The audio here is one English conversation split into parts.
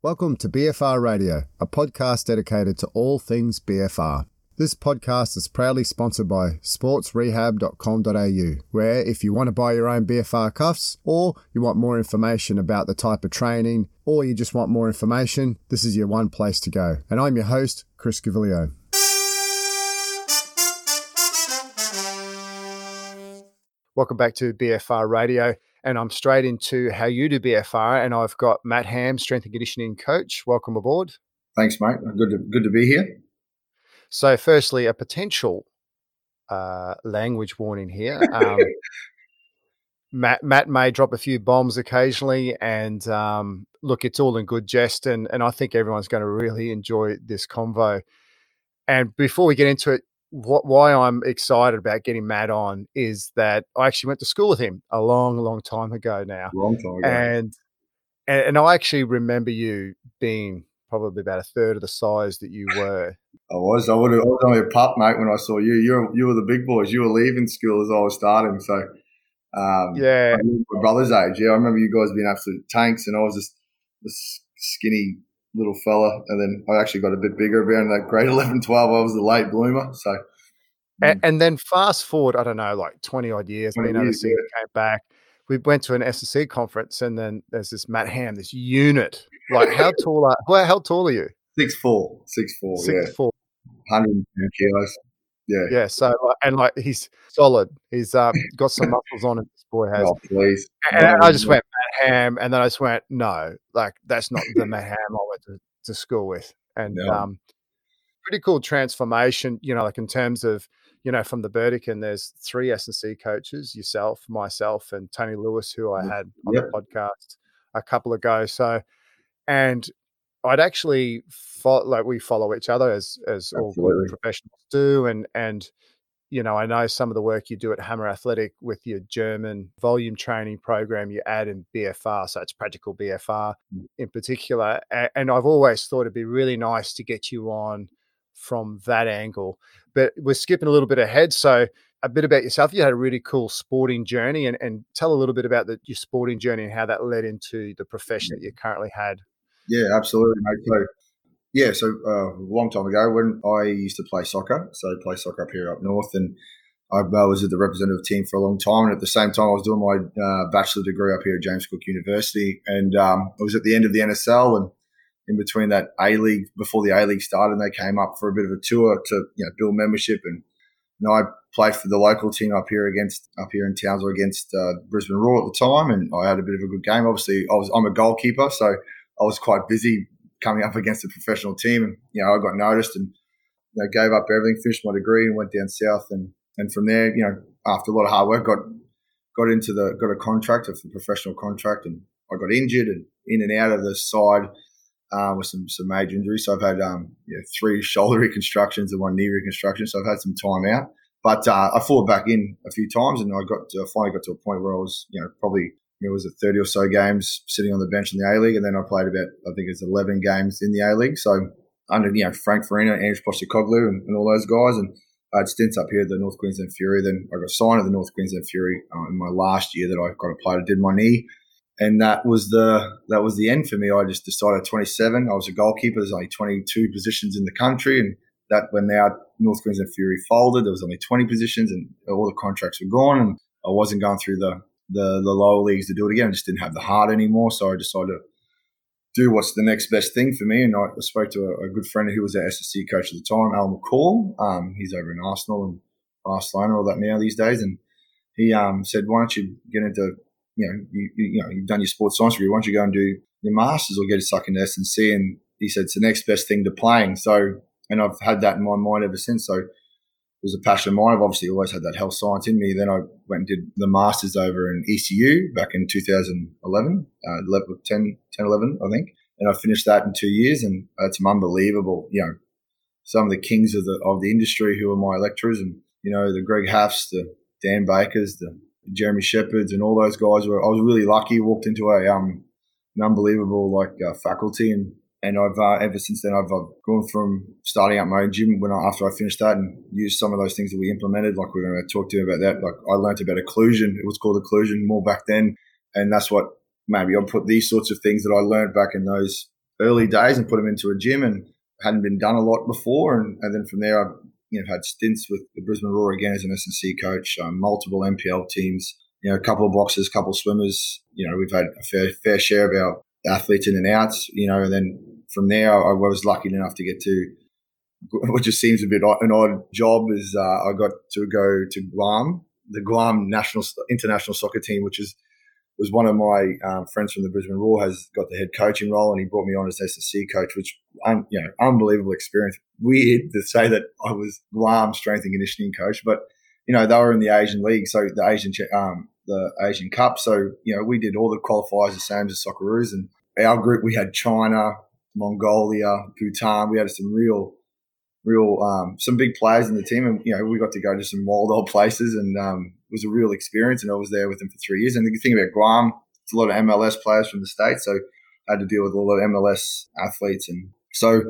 Welcome to BFR Radio, a podcast dedicated to all things BFR. This podcast is proudly sponsored by sportsrehab.com.au, where if you want to buy your own BFR cuffs, or you want more information about the type of training, or you just want more information, this is your one place to go. And I'm your host, Chris Gaviglio. Welcome back to BFR Radio and I'm straight into how you do BFR. And I've got Matt Ham, strength and conditioning coach. Welcome aboard. Thanks, mate. Good to good to be here. So, firstly, a potential uh, language warning here. Um, Matt Matt may drop a few bombs occasionally, and um, look, it's all in good jest, and and I think everyone's going to really enjoy this convo. And before we get into it, what, why I'm excited about getting Matt on is that I actually went to school with him a long, long time ago now. Long time ago. And, and, and I actually remember you being probably about a third of the size that you were. I was. I, would have, I was only a pup, mate, when I saw you. You you were the big boys. You were leaving school as I was starting. So, um, yeah. My brother's age. Yeah, I remember you guys being absolute tanks, and I was just this skinny little fella. And then I actually got a bit bigger around that grade 11, 12. I was the late bloomer. So, and, and then fast forward, I don't know, like 20 odd years, 20 being overseas, yeah. came back. We went to an SSC conference, and then there's this Matt Ham, this unit. Like, how tall are well, how tall are you? Six four, six four, six yeah. four. 110 kilos. Yeah. Yeah. So, and like, he's solid. He's um, got some muscles on him. This boy has. Oh, please. And, and I just went Matt Ham, and then I just went, no, like that's not the Matt Ham I went to, to school with. And no. um, pretty cool transformation, you know, like in terms of, you know, from the Burdekin, there's three S&C coaches, yourself, myself, and Tony Lewis, who I had on yep. the podcast a couple of ago. So, and I'd actually follow, like we follow each other as as Absolutely. all good professionals do, and and you know I know some of the work you do at Hammer Athletic with your German volume training program you add in BFR, so it's practical BFR mm. in particular, and, and I've always thought it'd be really nice to get you on from that angle. But we're skipping a little bit ahead, so a bit about yourself. You had a really cool sporting journey, and, and tell a little bit about the, your sporting journey and how that led into the profession that you currently had. Yeah, absolutely, mate. So, yeah, so uh, a long time ago when I used to play soccer, so I play soccer up here up north, and I was at the representative team for a long time. And at the same time, I was doing my uh, bachelor degree up here at James Cook University, and um, I was at the end of the NSL, and in between that A League before the A League started, and they came up for a bit of a tour to you know build membership and. I played for the local team up here against up here in Townsville against uh, Brisbane Roar at the time, and I had a bit of a good game. Obviously, I was I'm a goalkeeper, so I was quite busy coming up against a professional team, and you know I got noticed and you know, gave up everything, finished my degree, and went down south, and and from there, you know, after a lot of hard work, got got into the got a contract, a professional contract, and I got injured and in and out of the side uh, with some some major injuries. So I've had um, you know, three shoulder reconstructions and one knee reconstruction. So I've had some time out. But uh, I fought back in a few times, and I got to, finally got to a point where I was, you know, probably it was at 30 or so games sitting on the bench in the A League. And then I played about, I think it's 11 games in the A League. So under, you know, Frank Farina, Andrew Postecoglou and, and, all those guys. And I had stints up here at the North Queensland Fury. Then I got signed at the North Queensland Fury uh, in my last year that I got play. I did my knee. And that was the that was the end for me. I just decided at 27, I was a goalkeeper. There's only 22 positions in the country, and that when now North Queensland Fury folded, there was only 20 positions, and all the contracts were gone, and I wasn't going through the the the lower leagues to do it again. I just didn't have the heart anymore, so I decided to do what's the next best thing for me. And I spoke to a, a good friend who was our SSC coach at the time, Al McCall. Um, he's over in Arsenal and Barcelona, all that now these days, and he um, said, "Why don't you get into you know you, you know you've done your sports science degree? Why don't you go and do your masters or get a suck into S&C?" And he said it's the next best thing to playing. So, and I've had that in my mind ever since. So was a passion of mine. I've obviously always had that health science in me. Then I went and did the masters over in ECU back in 2011, uh, 11, 10, 10, 11, I think. And I finished that in two years and it's unbelievable. You know, some of the kings of the, of the industry who were my lecturers and, you know, the Greg Haffs, the Dan Bakers, the Jeremy Sheppards and all those guys were, I was really lucky, walked into a, um, an unbelievable like uh, faculty and and I've uh, ever since then I've, I've, gone from starting up my own gym when I, after I finished that and used some of those things that we implemented. Like we're going to talk to you about that. Like I learned about occlusion. It was called occlusion more back then, and that's what maybe I put these sorts of things that I learned back in those early days and put them into a gym and hadn't been done a lot before. And, and then from there, I've you know had stints with the Brisbane Roar again as an S&C coach, um, multiple NPL teams, you know, a couple of boxers, a couple of swimmers. You know, we've had a fair fair share of our athletes in and outs. You know, and then from there, I was lucky enough to get to which just seems a bit an odd job is uh, I got to go to Guam, the Guam national international soccer team, which is was one of my um, friends from the Brisbane Roar has got the head coaching role, and he brought me on as S&C coach, which um, you know unbelievable experience. Weird to say that I was Guam strength and conditioning coach, but you know they were in the Asian League, so the Asian um, the Asian Cup. So you know we did all the qualifiers the same as Socceroos, and our group we had China, Mongolia, Bhutan. We had some real real um, some big players in the team, and you know we got to go to some wild old places, and um, it was a real experience. And I was there with them for three years. And the thing about Guam, it's a lot of MLS players from the states, so I had to deal with a lot of MLS athletes, and so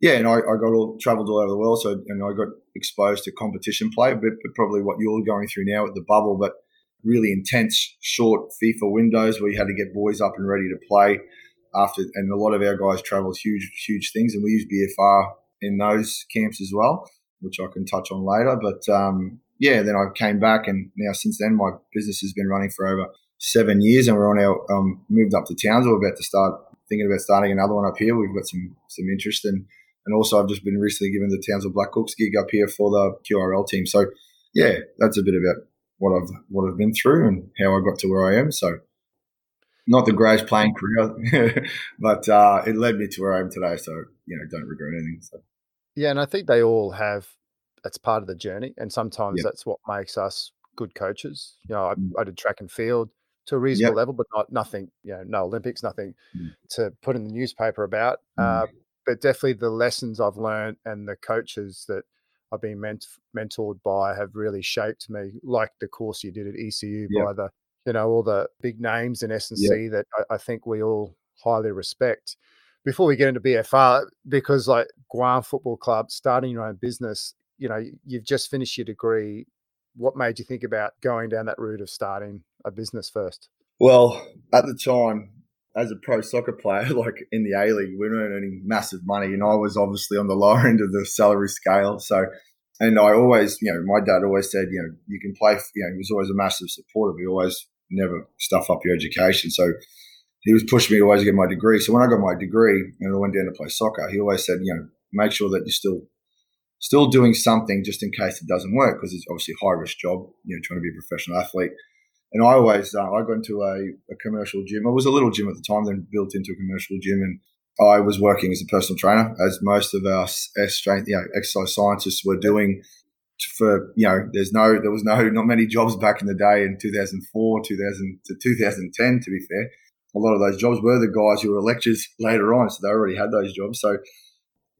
yeah, and I, I got all traveled all over the world, so and I got exposed to competition play, but, but probably what you're going through now with the bubble, but really intense short FIFA windows where you had to get boys up and ready to play after and a lot of our guys traveled huge huge things and we use BFR in those camps as well, which I can touch on later. But um, yeah, then I came back, and now since then my business has been running for over seven years, and we're on our um, moved up to Townsville. We're about to start thinking about starting another one up here. We've got some some interest, and and also I've just been recently given the Townsville Blackhawks gig up here for the QRL team. So yeah, that's a bit about what I've what I've been through and how I got to where I am. So not the greatest playing career, but uh, it led me to where I am today. So you know, don't regret anything. So. Yeah, and I think they all have. That's part of the journey, and sometimes yep. that's what makes us good coaches. You know, I, mm. I did track and field to a reasonable yep. level, but not nothing. You know, no Olympics, nothing mm. to put in the newspaper about. Mm. Uh, but definitely the lessons I've learned and the coaches that I've been ment- mentored by have really shaped me. Like the course you did at ECU yep. by the you know all the big names in S&C that I, I think we all highly respect before we get into BFR, because like Guam Football Club, starting your own business, you know, you've just finished your degree. What made you think about going down that route of starting a business first? Well, at the time, as a pro soccer player, like in the A League, we weren't earning massive money, and I was obviously on the lower end of the salary scale. So, and I always, you know, my dad always said, you know, you can play. You know, he was always a massive supporter. He always never stuff up your education. So he was pushing me to always get my degree. So when I got my degree and I went down to play soccer, he always said, you know, make sure that you're still still doing something just in case it doesn't work because it's obviously a high risk job, you know, trying to be a professional athlete. And I always, uh, I got into a, a, commercial gym. It was a little gym at the time, then built into a commercial gym. And I was working as a personal trainer, as most of our strength, you know, exercise scientists were doing for, you know, there's no, there was no, not many jobs back in the day in 2004, 2000 to 2010, to be fair a lot of those jobs were the guys who were lectures later on, so they already had those jobs. So,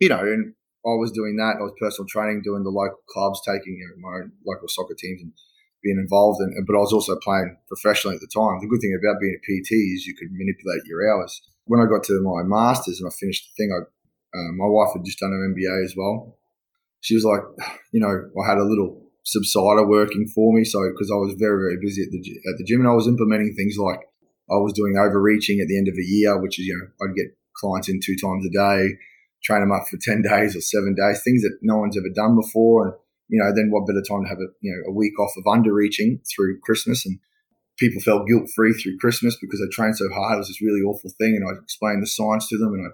you know, and I was doing that. I was personal training, doing the local clubs, taking you know, my local soccer teams and being involved. in, but I was also playing professionally at the time. The good thing about being a PT is you could manipulate your hours. When I got to my masters and I finished the thing, I, uh, my wife had just done her MBA as well. She was like, you know, I had a little subsider working for me. So, because I was very, very busy at the, at the gym and I was implementing things like I was doing overreaching at the end of a year, which is, you know, I'd get clients in two times a day, train them up for 10 days or seven days, things that no one's ever done before. And, you know, then what better time to have a, you know, a week off of underreaching through Christmas and people felt guilt free through Christmas because they trained so hard. It was this really awful thing. And I explained the science to them and I,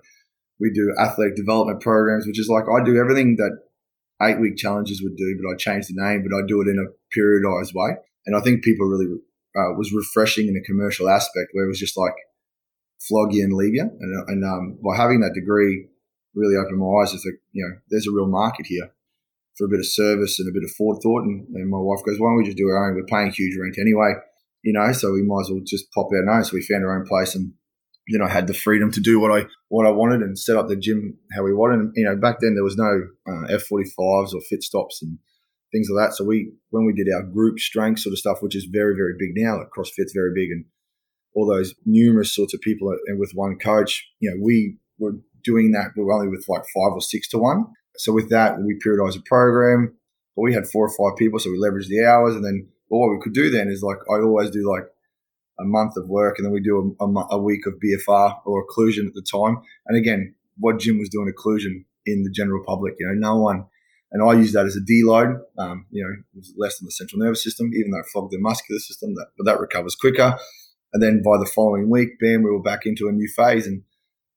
we do athletic development programs, which is like I do everything that eight week challenges would do, but I change the name, but I do it in a periodized way. And I think people really uh, was refreshing in a commercial aspect where it was just like flog you and leave you. And, and um, by having that degree really opened my eyes. It's like, you know, there's a real market here for a bit of service and a bit of forethought. And, and my wife goes, why don't we just do our own? We're paying huge rent anyway, you know, so we might as well just pop our nose. So we found our own place and then I had the freedom to do what I what I wanted and set up the gym how we wanted. And you know, back then there was no uh, F45s or fit stops and things like that. So we, when we did our group strength sort of stuff, which is very, very big now, like CrossFit's very big and all those numerous sorts of people and with one coach, you know, we were doing that, we were only with like five or six to one. So with that, we periodized a program, but we had four or five people. So we leveraged the hours and then well, what we could do then is like, I always do like a month of work, and then we do a, a, a week of BFR or occlusion at the time. And again, what Jim was doing occlusion in the general public, you know, no one. And I use that as a deload. Um, you know, less than the central nervous system, even though it flogged the muscular system. That, but that recovers quicker. And then by the following week, bam, we were back into a new phase. And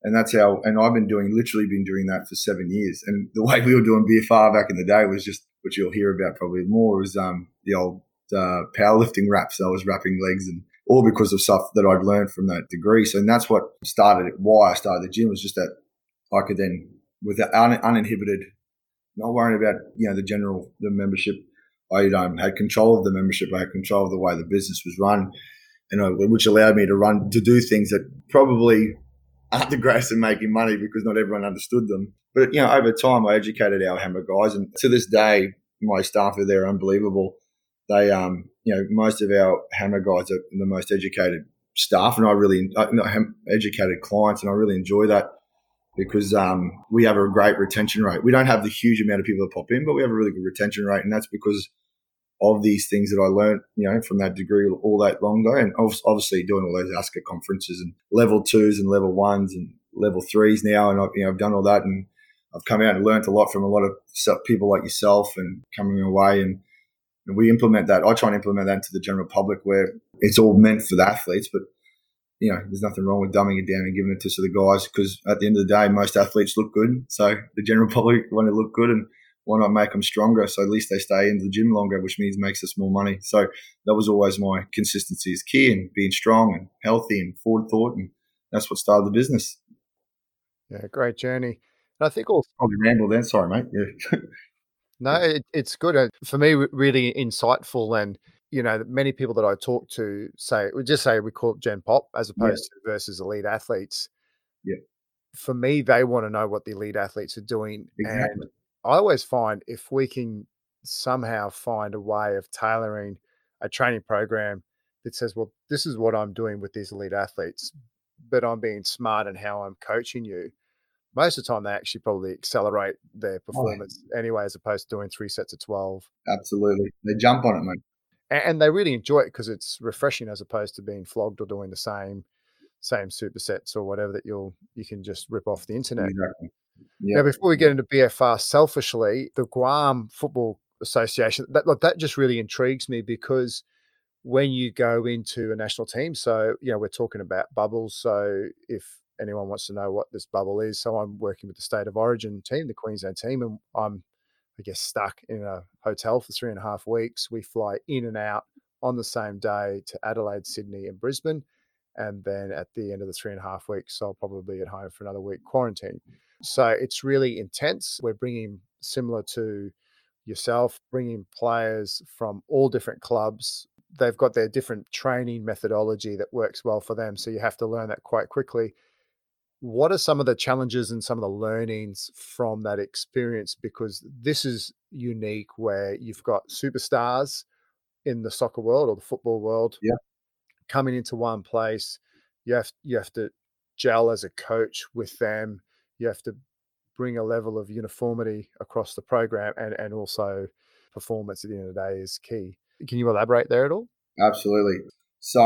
and that's how. And I've been doing, literally been doing that for seven years. And the way we were doing BFR back in the day was just, which you'll hear about probably more, is um, the old uh, powerlifting wraps. I was wrapping legs and all because of stuff that I'd learned from that degree. So and that's what started it. Why I started the gym was just that I could then, with un- uninhibited, not worrying about you know the general the membership. I um, had control of the membership. I had control of the way the business was run, and I, which allowed me to run to do things that probably aren't the greatest in making money because not everyone understood them. But you know, over time, I educated our hammer guys, and to this day, my staff are there unbelievable. They, um, you know, most of our hammer guys are the most educated staff, and I really uh, educated clients, and I really enjoy that because um, we have a great retention rate. We don't have the huge amount of people that pop in, but we have a really good retention rate, and that's because of these things that I learned, you know, from that degree all that long ago, and obviously doing all those ASCA conferences and level twos and level ones and level threes now, and I've, you know, I've done all that, and I've come out and learned a lot from a lot of people like yourself, and coming away, and, and we implement that. I try and implement that into the general public, where it's all meant for the athletes, but you know, there's nothing wrong with dumbing it down and giving it to the guys because at the end of the day, most athletes look good, so the general public want to look good and why not make them stronger? So at least they stay in the gym longer, which means makes us more money. So that was always my consistency is key and being strong and healthy and forward thought. And that's what started the business. Yeah, great journey. And I think also probably ramble then. Sorry, mate. Yeah. no, it, it's good for me. Really insightful, and you know, many people that I talk to say we just say we call it Gen Pop as opposed yeah. to versus elite athletes. Yeah. For me, they want to know what the elite athletes are doing, exactly. and I always find if we can somehow find a way of tailoring a training program that says, well, this is what I'm doing with these elite athletes, but I'm being smart in how I'm coaching you. Most of the time, they actually probably accelerate their oh, performance oh. anyway, as opposed to doing three sets of 12. Absolutely. They jump on it, mate. And, they really enjoy it because it's refreshing as opposed to being flogged or doing the same same supersets or whatever that you'll you can just rip off the internet. Exactly. Now, before we get into BFR, selfishly, the Guam Football Association that like, that just really intrigues me because when you go into a national team, so you know we're talking about bubbles. So if anyone wants to know what this bubble is, so I'm working with the state of origin team, the Queensland team, and I'm I guess stuck in a hotel for three and a half weeks. We fly in and out on the same day to Adelaide, Sydney, and Brisbane. And then at the end of the three and a half weeks, I'll probably be at home for another week quarantine. So it's really intense. We're bringing, similar to yourself, bringing players from all different clubs. They've got their different training methodology that works well for them. So you have to learn that quite quickly. What are some of the challenges and some of the learnings from that experience? Because this is unique where you've got superstars in the soccer world or the football world yeah. coming into one place. You have you have to gel as a coach with them you have to bring a level of uniformity across the program and, and also performance at the end of the day is key. Can you elaborate there at all? Absolutely. So,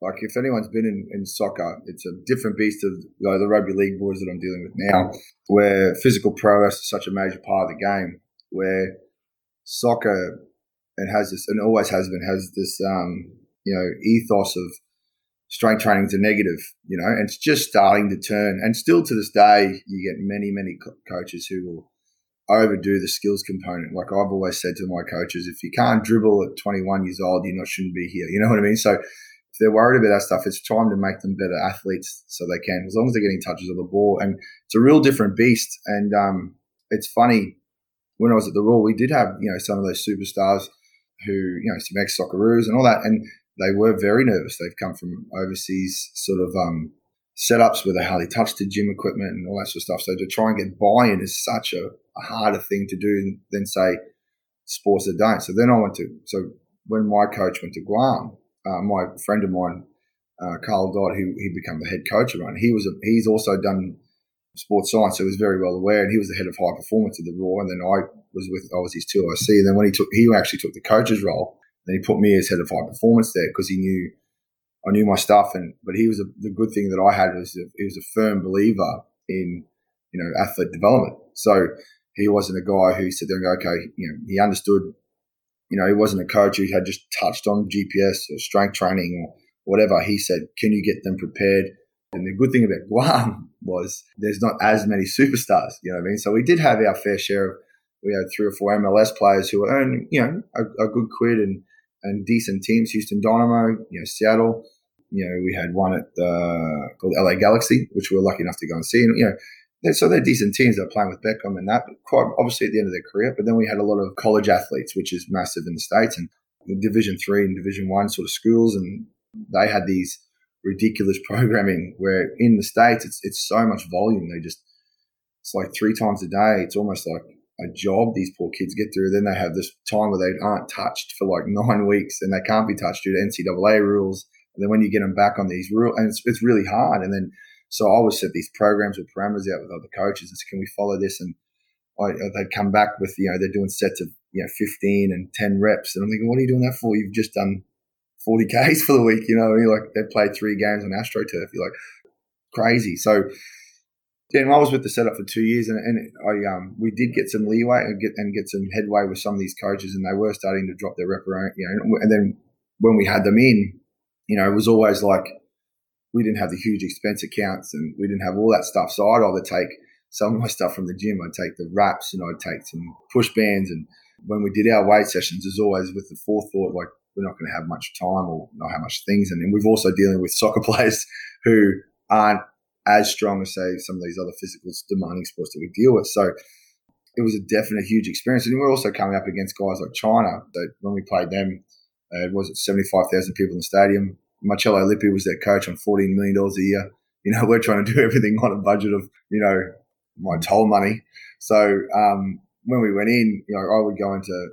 like, if anyone's been in, in soccer, it's a different beast of you know, the rugby league boys that I'm dealing with now, where physical prowess is such a major part of the game, where soccer and has this, and always has been, has this, um, you know, ethos of strength training is a negative, you know, and it's just starting to turn. And still to this day, you get many, many co- coaches who will overdo the skills component. Like I've always said to my coaches, if you can't dribble at 21 years old, you not shouldn't be here. You know what I mean? So if they're worried about that stuff, it's time to make them better athletes so they can, as long as they're getting touches of the ball. And it's a real different beast. And um, it's funny when I was at the Roar, we did have you know some of those superstars who you know some ex Socceroos and all that, and they were very nervous. They've come from overseas sort of um, setups where they hardly touched the gym equipment and all that sort of stuff. So to try and get buy-in is such a, a harder thing to do than say sports that don't. So then I went to so when my coach went to Guam, uh, my friend of mine, uh, Carl Dodd, who he became the head coach of around, he was a, he's also done sports science, so he was very well aware, and he was the head of high performance at the Roar. And then I was with I was his two IC, and then when he took he actually took the coach's role then he put me as head of high performance there because he knew I knew my stuff, and but he was a, the good thing that I had was a, he was a firm believer in you know athlete development. So he wasn't a guy who said, okay, you know, he understood. You know, he wasn't a coach who had just touched on GPS or strength training or whatever. He said, can you get them prepared? And the good thing about Guam was there's not as many superstars. You know what I mean? So we did have our fair share of. We had three or four MLS players who were earning, you know, a, a good quid and and decent teams. Houston Dynamo, you know, Seattle. You know, we had one at the called LA Galaxy, which we were lucky enough to go and see. And you know, they're, so they're decent teams that are playing with Beckham and that, quite obviously at the end of their career. But then we had a lot of college athletes, which is massive in the states, and Division three and Division one sort of schools, and they had these ridiculous programming where in the states it's it's so much volume. They just it's like three times a day. It's almost like a job these poor kids get through. Then they have this time where they aren't touched for like nine weeks and they can't be touched due to NCAA rules. And then when you get them back on these rules, and it's, it's really hard. And then, so I would set these programs with parameters out with other coaches and can we follow this? And I, uh, they'd come back with, you know, they're doing sets of, you know, 15 and 10 reps. And I'm thinking, what are you doing that for? You've just done 40 Ks for the week, you know, you're like, they played three games on AstroTurf. You're like, crazy. So, then I was with the setup for two years, and, and I um, we did get some leeway and get and get some headway with some of these coaches, and they were starting to drop their rep you know. And then when we had them in, you know, it was always like we didn't have the huge expense accounts, and we didn't have all that stuff. So I'd either take some of my stuff from the gym, I'd take the wraps, and I'd take some push bands. And when we did our weight sessions, as always with the forethought, like we're not going to have much time or not have much things, and, then we've also dealing with soccer players who aren't as strong as say some of these other physical demanding sports that we deal with. So it was a definite huge experience. And we're also coming up against guys like China that when we played them, uh, was it 75,000 people in the stadium. Marcello Lippi was their coach on $14 million a year. You know, we're trying to do everything on a budget of, you know, my toll money. So um, when we went in, you know, I would go into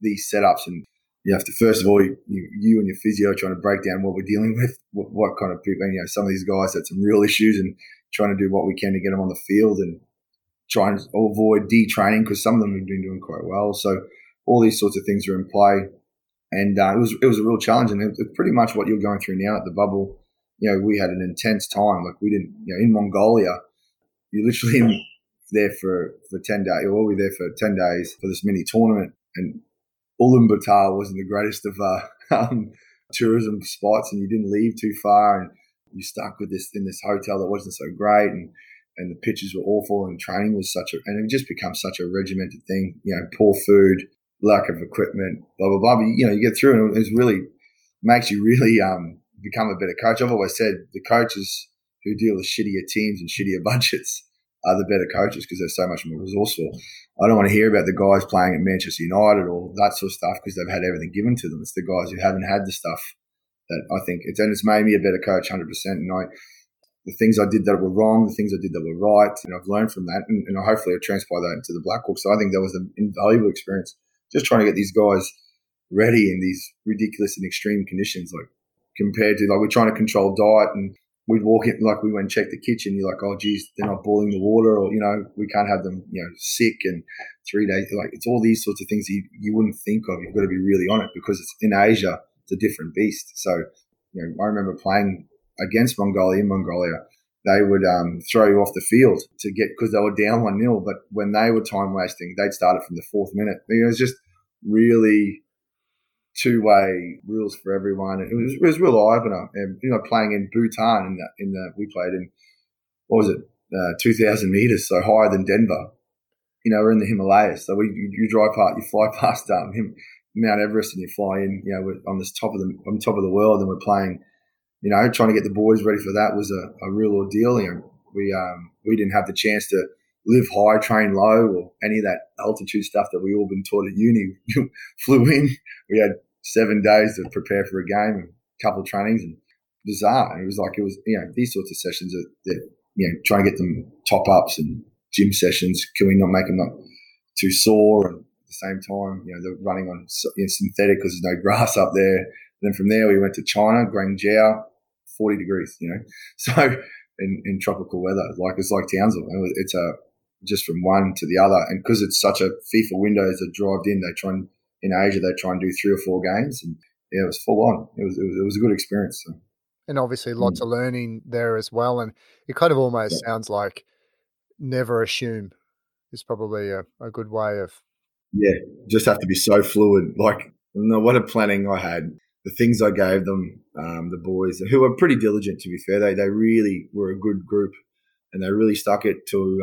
these setups and you have to first of all you, you and your physio trying to break down what we're dealing with, what, what kind of people. And, you know, some of these guys had some real issues, and trying to do what we can to get them on the field and try and avoid detraining because some of them have been doing quite well. So all these sorts of things are in play, and uh, it was it was a real challenge, and it's pretty much what you're going through now at the bubble. You know, we had an intense time. Like we didn't, you know, in Mongolia, you're literally there for for ten days. Well, we were there for ten days for this mini tournament, and Ulaanbaatar wasn't the greatest of uh, um, tourism spots, and you didn't leave too far, and you stuck with this in this hotel that wasn't so great, and and the pitches were awful, and training was such a, and it just becomes such a regimented thing. You know, poor food, lack of equipment, blah blah blah. But, you know, you get through, and it really makes you really um, become a better coach. I've always said the coaches who deal with shittier teams and shittier budgets are the better coaches because they're so much more resourceful. I don't want to hear about the guys playing at Manchester United or that sort of stuff because they've had everything given to them. It's the guys who haven't had the stuff that I think it's and it's made me a better coach, hundred percent. And I, the things I did that were wrong, the things I did that were right, and I've learned from that, and, and hopefully I transpire that into the Blackhawks. So I think that was an invaluable experience. Just trying to get these guys ready in these ridiculous and extreme conditions, like compared to like we're trying to control diet and we'd walk in, like we went and check the kitchen. You're like, oh, geez, they're not boiling the water, or, you know, we can't have them, you know, sick and three days. Like, it's all these sorts of things you, you wouldn't think of. You've got to be really on it because it's in Asia, it's a different beast. So, you know, I remember playing against Mongolia in Mongolia. They would um, throw you off the field to get because they were down one 0 But when they were time wasting, they'd start it from the fourth minute. It was just really two way rules for everyone. It was, it was real eye opener. And, you know, playing in Bhutan in the, in the, we played in, what was it, uh, 2,000 meters, so higher than Denver. You know, we're in the Himalayas. So we, you, you drive past, you fly past um, him, Mount Everest and you fly in, you know, we're on this top of the, on top of the world and we're playing, you know, trying to get the boys ready for that was a, a real ordeal. You know, we, um, we didn't have the chance to, live high, train low, or any of that altitude stuff that we all been taught at uni. flew in. We had seven days to prepare for a game, a couple of trainings, and bizarre. And ah, it was like it was you know these sorts of sessions that, that you know trying to get them top ups and gym sessions. Can we not make them not too sore and at the same time you know they're running on you know, synthetic because there's no grass up there. And then from there we went to China, Guangzhou, 40 degrees, you know. So in, in tropical weather, like it's like Townsville. It's a just from one to the other. And because it's such a FIFA window as a drive in, they try and, in Asia, they try and do three or four games. And yeah, it was full on. It was, it was, it was a good experience. So. and obviously lots mm. of learning there as well. And it kind of almost yeah. sounds like never assume is probably a, a good way of. Yeah, just have to be so fluid. Like, no, what a planning I had. The things I gave them, um, the boys who were pretty diligent. To be fair, they they really were a good group, and they really stuck it to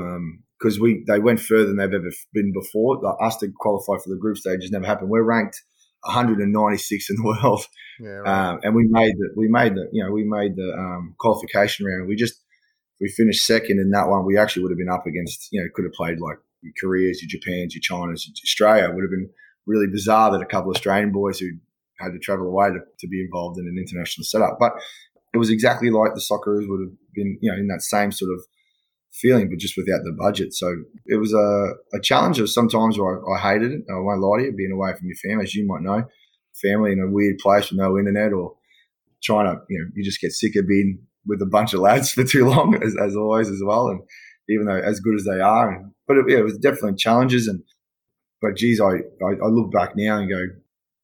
because we they went further than they've ever been before. Like us to qualify for the group stage has never happened. We're ranked 196 in the world, yeah, right. um, and we made the we made the you know we made the um, qualification round. We just we finished second in that one. We actually would have been up against you know could have played like your Koreas, your Japans, your Chinas, your Australia. It would have been really bizarre that a couple of Australian boys who had to travel away to, to be involved in an international setup, but it was exactly like the Socceroos would have been you know in that same sort of feeling, but just without the budget. So it was a, a challenge. of sometimes where I, I, hated it. I won't lie to you, being away from your family, as you might know, family in a weird place with no internet or trying to, you know, you just get sick of being with a bunch of lads for too long, as, as always, as well. And even though as good as they are, and, but it, yeah, it was definitely challenges. And but geez, I, I, I look back now and go,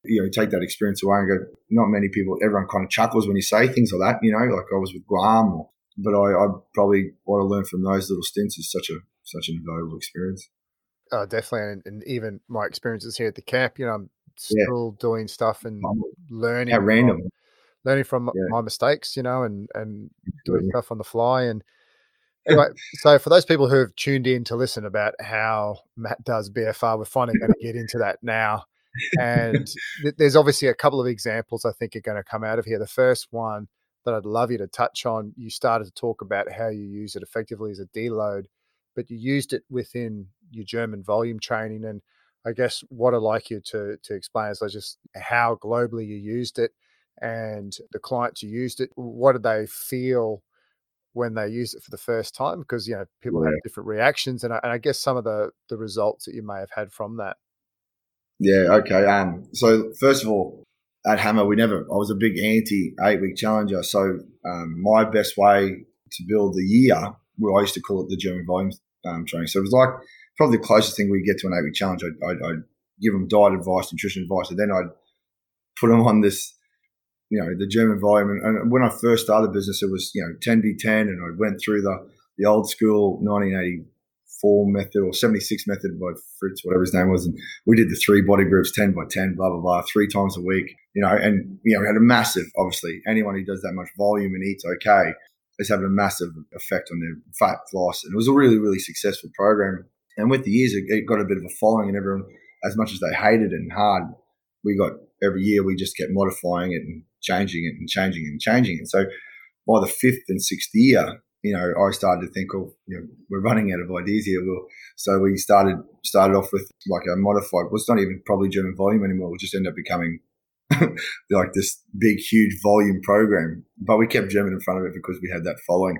you know, take that experience away and go. Not many people. Everyone kind of chuckles when you say things like that. You know, like I was with Guam or but I, I probably what I learned from those little stints is such a such an invaluable experience. Oh, definitely, and, and even my experiences here at the camp, you know, I'm still yeah. doing stuff and learning. How random. From, learning from yeah. my mistakes, you know, and and doing stuff on the fly. And anyway, so for those people who have tuned in to listen about how Matt does BFR, we're finally going to get into that now. And th- there's obviously a couple of examples I think are going to come out of here. The first one that I'd love you to touch on. You started to talk about how you use it effectively as a deload, but you used it within your German volume training. And I guess what I'd like you to to explain is just how globally you used it and the clients who used it. What did they feel when they used it for the first time? Because you know people yeah. have different reactions, and I, and I guess some of the the results that you may have had from that. Yeah. Okay. Um. So first of all, at Hammer, we never, I was a big anti eight week challenger. So um, my best way to build the year, well, I used to call it the German volume um, training. So it was like probably the closest thing we get to an eight week challenge. I'd, I'd, I'd, give them diet advice, nutrition advice, and then I'd put them on this, you know, the German volume. And, and when I first started the business, it was, you know, 10 v 10, and I went through the, the old school 1980 four method or 76 method by Fritz, whatever his name was. And we did the three body groups, 10 by 10, blah, blah, blah, three times a week, you know, and, you know, we had a massive, obviously, anyone who does that much volume and eats okay is having a massive effect on their fat loss. And it was a really, really successful program. And with the years, it, got a bit of a following and everyone, as much as they hated it and hard, we got every year, we just kept modifying it and changing it and changing it and changing it. So by the fifth and sixth year, you know, I started to think, oh, you know, we're running out of ideas here. So we started started off with like a modified. Well, it's not even probably German volume anymore. It just ended up becoming like this big, huge volume program. But we kept German in front of it because we had that following.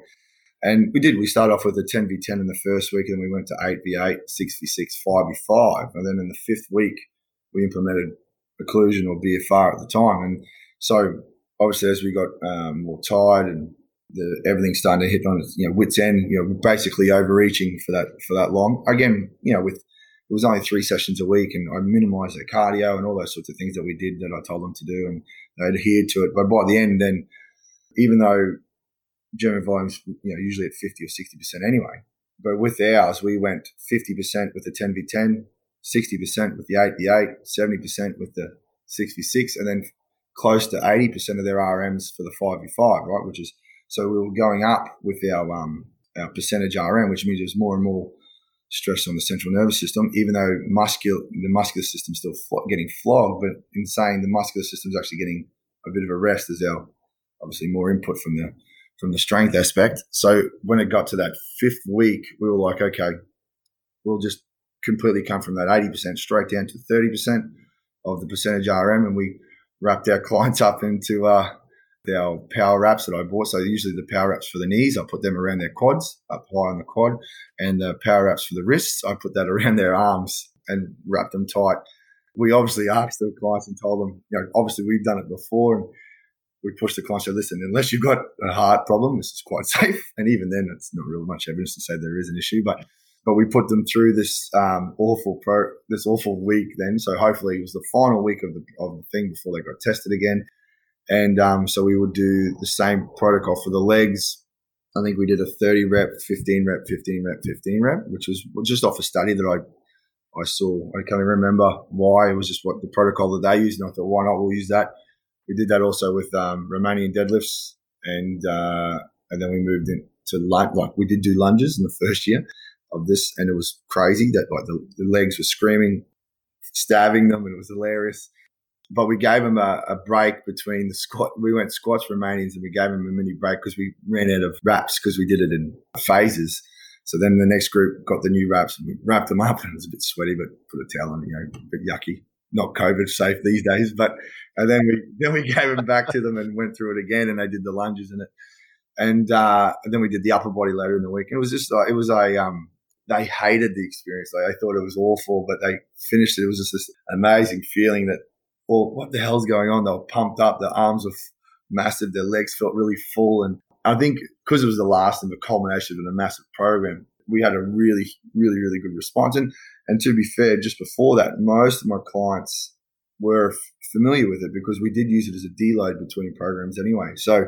And we did. We started off with a 10 v 10 in the first week, and then we went to 8 v 8, 6 v 6, 5 v 5. And then in the fifth week, we implemented occlusion or BFR at the time. And so obviously, as we got um, more tired and the everything's starting to hit on its you know wits end. You know, basically overreaching for that for that long. Again, you know, with it was only three sessions a week, and I minimised the cardio and all those sorts of things that we did that I told them to do, and they adhered to it. But by the end, then even though German volumes, you know, usually at fifty or sixty percent anyway, but with ours, we went fifty percent with the ten v 10 60 percent with the eight v eight, 70 percent with the 66 and then close to eighty percent of their RMs for the five v five, right, which is so we were going up with our um, our percentage RM, which means there's more and more stress on the central nervous system, even though muscular the muscular system's still getting flogged. But in saying the muscular system's actually getting a bit of a rest, as our obviously more input from the from the strength aspect. So when it got to that fifth week, we were like, okay, we'll just completely come from that 80% straight down to 30% of the percentage RM. And we wrapped our clients up into uh, our power wraps that I bought. So usually the power wraps for the knees, I put them around their quads, up high on the quad, and the power wraps for the wrists, I put that around their arms and wrap them tight. We obviously asked the clients and told them, you know, obviously we've done it before, and we pushed the clients to listen. Unless you've got a heart problem, this is quite safe, and even then, it's not really much evidence to say there is an issue, but. But we put them through this um, awful pro, this awful week. Then, so hopefully, it was the final week of the of the thing before they got tested again And um, so we would do the same protocol for the legs. I think we did a 30 rep, 15 rep, 15 rep, 15 rep, which was just off a study that I I saw. I can't even remember why. It was just what the protocol that they used, and I thought, why not? We'll use that. We did that also with um, Romanian deadlifts, and uh, and then we moved into lunge. Like we did do lunges in the first year of this, and it was crazy that like the, the legs were screaming, stabbing them, and it was hilarious. But we gave them a, a, break between the squat. We went squats Romanians, and we gave them a mini break because we ran out of wraps because we did it in phases. So then the next group got the new wraps and we wrapped them up and it was a bit sweaty, but put a towel on, you know, a bit yucky. Not COVID safe these days, but and then we then we gave them back to them and went through it again and they did the lunges in it. And, uh, and then we did the upper body later in the week. And it was just it was a, um, they hated the experience. Like, they thought it was awful, but they finished it. It was just this amazing feeling that, well, what the hell's going on? They were pumped up. Their arms were massive. Their legs felt really full. And I think because it was the last and the culmination of a massive program, we had a really, really, really good response. And, and to be fair, just before that, most of my clients were f- familiar with it because we did use it as a deload between programs anyway. So,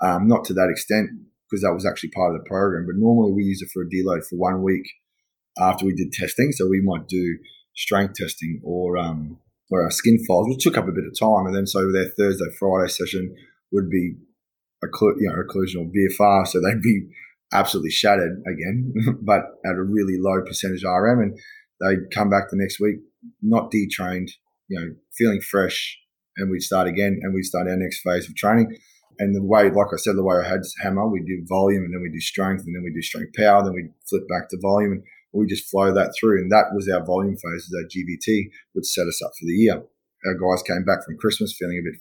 um, not to that extent because that was actually part of the program, but normally we use it for a deload for one week after we did testing. So we might do strength testing or, um, or our skinfolds, which took up a bit of time. And then so their Thursday, Friday session would be occlu- you know, occlusional BFR. So they'd be absolutely shattered again, but at a really low percentage RM. And they'd come back the next week, not detrained, you know, feeling fresh. And we'd start again and we'd start our next phase of training. And the way, like I said, the way I had hammer, we do volume and then we do strength and then we do strength power, then we flip back to volume and we just flow that through. And that was our volume phase, our GVT, which set us up for the year. Our guys came back from Christmas feeling a bit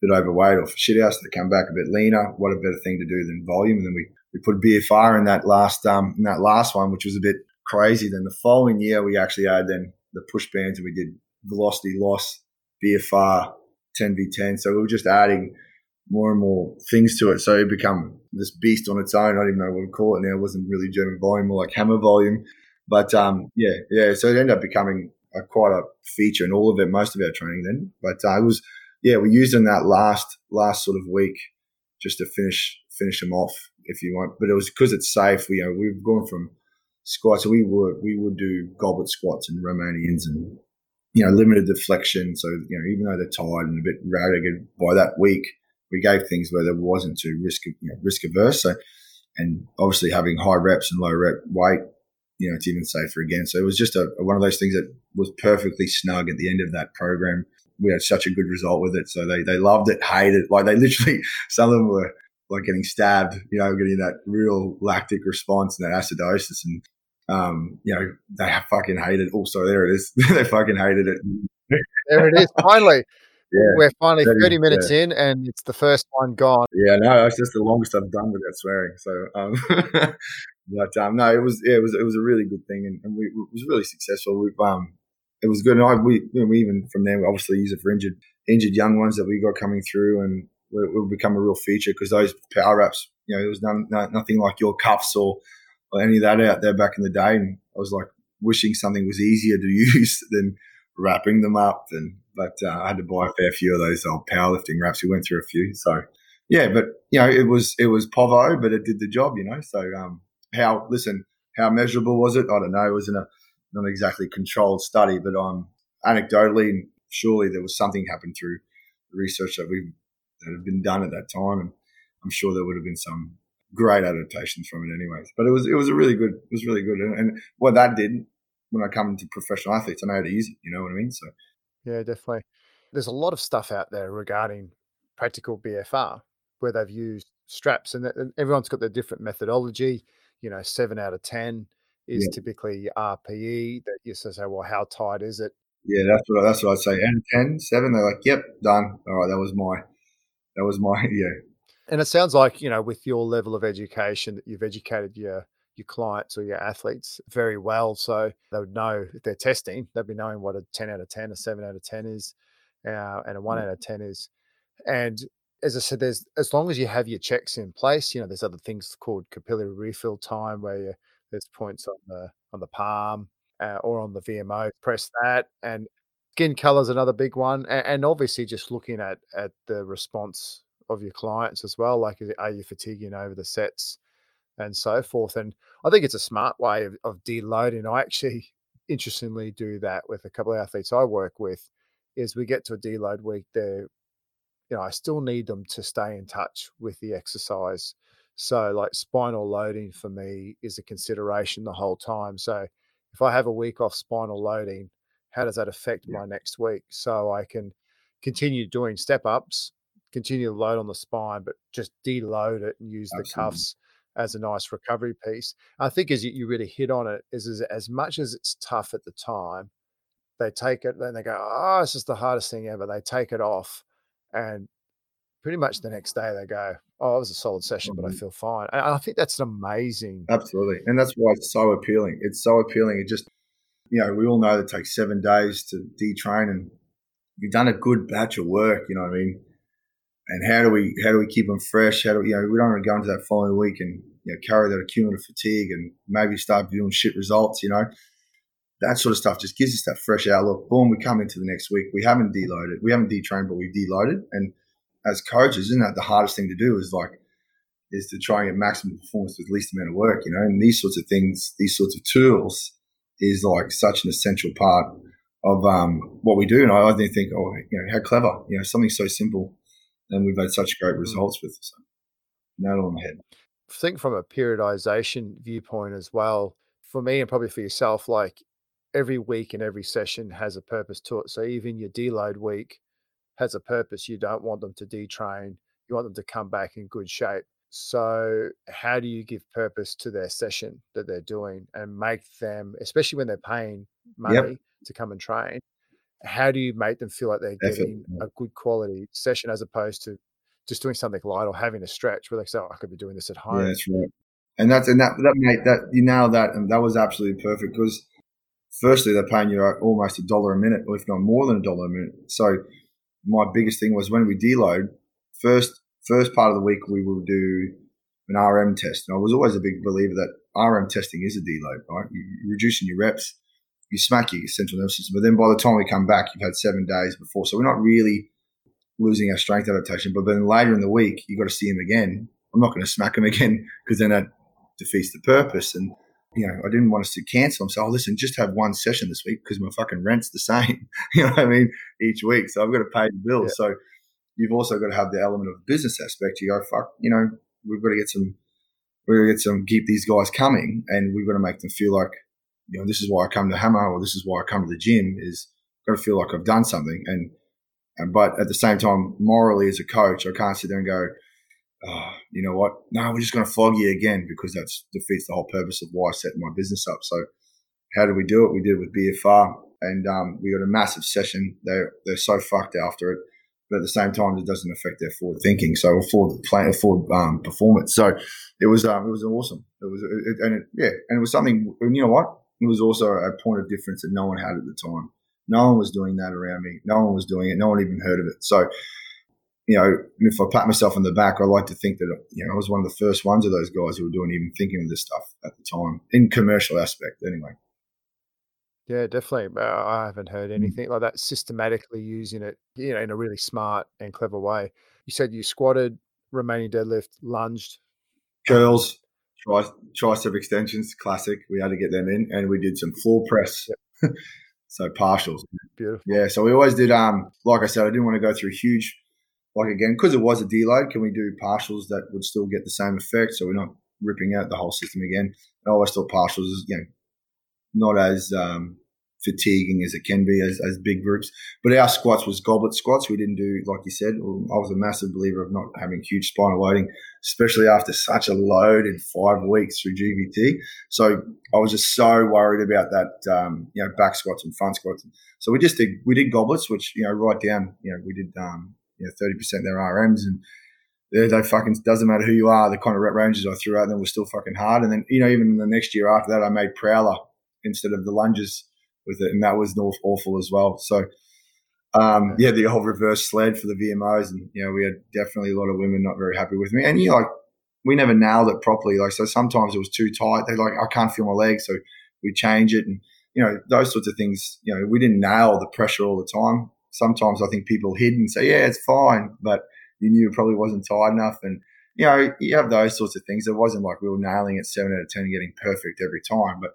bit overweight or for house. They come back a bit leaner. What a better thing to do than volume. And then we, we put BFR in that last, um, in that last one, which was a bit crazy. Then the following year, we actually had then the push bands and we did velocity loss, BFR, 10v10. So we were just adding more and more things to it. So it become this beast on its own. I don't even know what to call it now. It wasn't really German volume, more like hammer volume. But um, yeah, yeah. So it ended up becoming a, quite a feature in all of it, most of our training then. But uh, it was yeah, we used in that last last sort of week just to finish finish them off if you want. But it was because it's safe. We you know we've gone from squats. So we would we would do goblet squats and Romanians and you know limited deflection. So you know even though they're tired and a bit ragged by that week, we gave things where there wasn't too risk you know, risk averse. So and obviously having high reps and low rep weight, you know, it's even safer again. So it was just a, one of those things that was perfectly snug at the end of that program we had such a good result with it. So they, they loved it, hated it. Like they literally, some of them were like getting stabbed, you know, getting that real lactic response and that acidosis. And, um, you know, they fucking hated it. Also, there it is. they fucking hated it. there it is. Finally. Yeah, We're finally 30 minutes yeah. in and it's the first one gone. Yeah, no, it's just the longest I've done without swearing. So, um, but um, no, it was yeah, it was it was a really good thing, and, and we, it was really successful. We've um, it was good. And I, we, we even from there, we obviously use it for injured, injured young ones that we got coming through, and it will become a real feature because those power wraps, you know, it was none, nothing like your cuffs or, or any of that out there back in the day. And I was like wishing something was easier to use than wrapping them up. And but uh, I had to buy a fair few of those old powerlifting wraps. We went through a few, so yeah. But you know, it was it was povo, but it did the job. You know, so um, how listen, how measurable was it? I don't know. It was in a not exactly controlled study, but um, anecdotally, surely there was something happened through the research that we that had been done at that time, and I'm sure there would have been some great adaptations from it, anyways. But it was it was a really good it was really good, and, and what that did when I come into professional athletes, I know how to use it. You know what I mean? So yeah, definitely. There's a lot of stuff out there regarding practical BFR where they've used straps, and everyone's got their different methodology. You know, seven out of ten is yeah. typically RPE that you say, well, how tight is it? Yeah, that's what that's what I'd say. And 10, 7, they're like, yep, done. All right, that was my that was my yeah. And it sounds like, you know, with your level of education that you've educated your your clients or your athletes very well. So they would know if they're testing, they'd be knowing what a 10 out of 10, a 7 out of 10 is, uh, and a 1 out of 10 is. And as I said, there's as long as you have your checks in place, you know, there's other things called capillary refill time where you there's points on the on the palm uh, or on the VMO. Press that, and skin color is another big one, and, and, obviously just looking at at the response of your clients as well. Like, are you fatiguing over the sets and so forth? And I think it's a smart way of, of deloading. I actually, interestingly, do that with a couple of athletes I work with. Is we get to a deload week, they're you know, I still need them to stay in touch with the exercise. So, like spinal loading for me is a consideration the whole time. So, if I have a week off spinal loading, how does that affect yeah. my next week? So I can continue doing step ups, continue to load on the spine, but just deload it and use Absolutely. the cuffs as a nice recovery piece. I think as you, you really hit on it is, is as much as it's tough at the time, they take it, and they go, oh, it's just the hardest thing ever. They take it off and pretty much the next day they go, oh, it was a solid session, mm-hmm. but I mm-hmm. feel fine. And I think that's amazing. Absolutely. And that's why it's so appealing. It's so appealing. It just, you know, we all know that it takes seven days to detrain and you've done a good batch of work, you know what I mean? And how do we how do we keep them fresh? How do we, you know we don't want to go into that following week and you know carry that accumulative fatigue and maybe start doing shit results, you know that sort of stuff just gives us that fresh outlook. Boom, we come into the next week. We haven't deloaded, we haven't detrained, but we've deloaded. And as coaches, isn't that the hardest thing to do? Is like is to try and get maximum performance with least amount of work, you know. And these sorts of things, these sorts of tools, is like such an essential part of um, what we do. And I, I think, oh, you know, how clever, you know, something so simple, and we've had such great mm. results with. So, nail on the head. I think from a periodization viewpoint as well, for me and probably for yourself, like every week and every session has a purpose to it. So even your deload week has a purpose. You don't want them to detrain. You want them to come back in good shape. So how do you give purpose to their session that they're doing and make them, especially when they're paying money yep. to come and train, how do you make them feel like they're Definitely. getting a good quality session as opposed to just doing something light or having a stretch where they say, oh, I could be doing this at home. Yeah, that's right. And that's and that that mate that you nailed that and that was absolutely perfect because firstly, they're paying you uh, almost a dollar a minute, or if not more than a dollar a minute. So my biggest thing was when we deload, first first part of the week we will do an RM test. And I was always a big believer that RM testing is a deload, right? You're reducing your reps, you smack your central nervous system, but then by the time we come back, you've had seven days before. So we're not really losing our strength adaptation. But then later in the week, you've got to see him again. I'm not going to smack him again because then that defeats the purpose. And you know, I didn't want us to cancel them. So, oh, listen, just have one session this week because my fucking rent's the same. you know what I mean? Each week. So I've got to pay the bills. Yeah. So you've also got to have the element of business aspect. You go, fuck, you know, we've got to get some, we've got to get some, keep these guys coming and we've got to make them feel like, you know, this is why I come to Hammer or this is why I come to the gym is got to feel like I've done something. And, and, but at the same time, morally as a coach, I can't sit there and go, oh, you know what? No, we're just going to flog you again because that defeats the whole purpose of why I set my business up. So, how did we do it? We did it with BFR, and um, we got a massive session. They're they're so fucked after it, but at the same time, it doesn't affect their forward thinking. So, forward plan, forward um, performance. So, it was um, it was awesome. It was it, and it, yeah, and it was something. And you know what? It was also a point of difference that no one had at the time. No one was doing that around me. No one was doing it. No one even heard of it. So you know, if I pat myself on the back, I like to think that you know I was one of the first ones of those guys who were doing even thinking of this stuff at the time in commercial aspect, anyway. Yeah, definitely. I haven't heard mm. anything like that. Systematically using it, you know, in a really smart and clever way. You said you squatted, remaining deadlift, lunged, curls, tri- tricep extensions, classic. We had to get them in, and we did some floor press. Yep. so partials. Beautiful. Yeah. So we always did. Um, like I said, I didn't want to go through huge like again, because it was a deload, can we do partials that would still get the same effect? So we're not ripping out the whole system again. I always thought partials is, you know, not as um, fatiguing as it can be as, as big groups. But our squats was goblet squats. We didn't do, like you said, I was a massive believer of not having huge spinal loading, especially after such a load in five weeks through GVT. So I was just so worried about that, um, you know, back squats and front squats. So we just did, we did goblets, which, you know, right down, you know, we did, um, you know, 30% their RMs and they, they fucking doesn't matter who you are, the kind of rep ranges I threw out them were still fucking hard. And then, you know, even the next year after that, I made Prowler instead of the lunges with it. And that was awful as well. So, um, yeah, the whole reverse sled for the VMOs. And, you know, we had definitely a lot of women not very happy with me. And, you know, like, we never nailed it properly. Like, so sometimes it was too tight. They're like, I can't feel my legs. So we change it. And, you know, those sorts of things, you know, we didn't nail the pressure all the time. Sometimes I think people hid and say, yeah, it's fine, but you knew it probably wasn't tight enough. And, you know, you have those sorts of things. It wasn't like we were nailing it seven out of 10 and getting perfect every time, but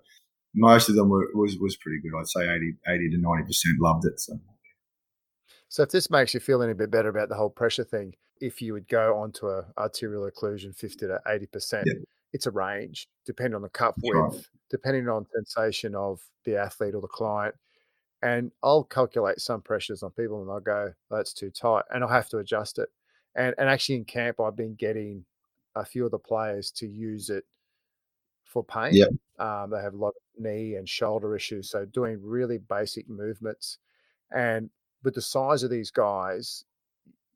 most of them were, was, was pretty good. I'd say 80, 80 to 90% loved it. So. So if this makes you feel any bit better about the whole pressure thing, if you would go onto a arterial occlusion 50 to 80%, yeah. it's a range depending on the cup width, right. depending on sensation of the athlete or the client. And I'll calculate some pressures on people and I'll go, that's too tight. And I'll have to adjust it. And and actually in camp I've been getting a few of the players to use it for pain. Yeah. Um, they have a lot of knee and shoulder issues. So doing really basic movements. And with the size of these guys,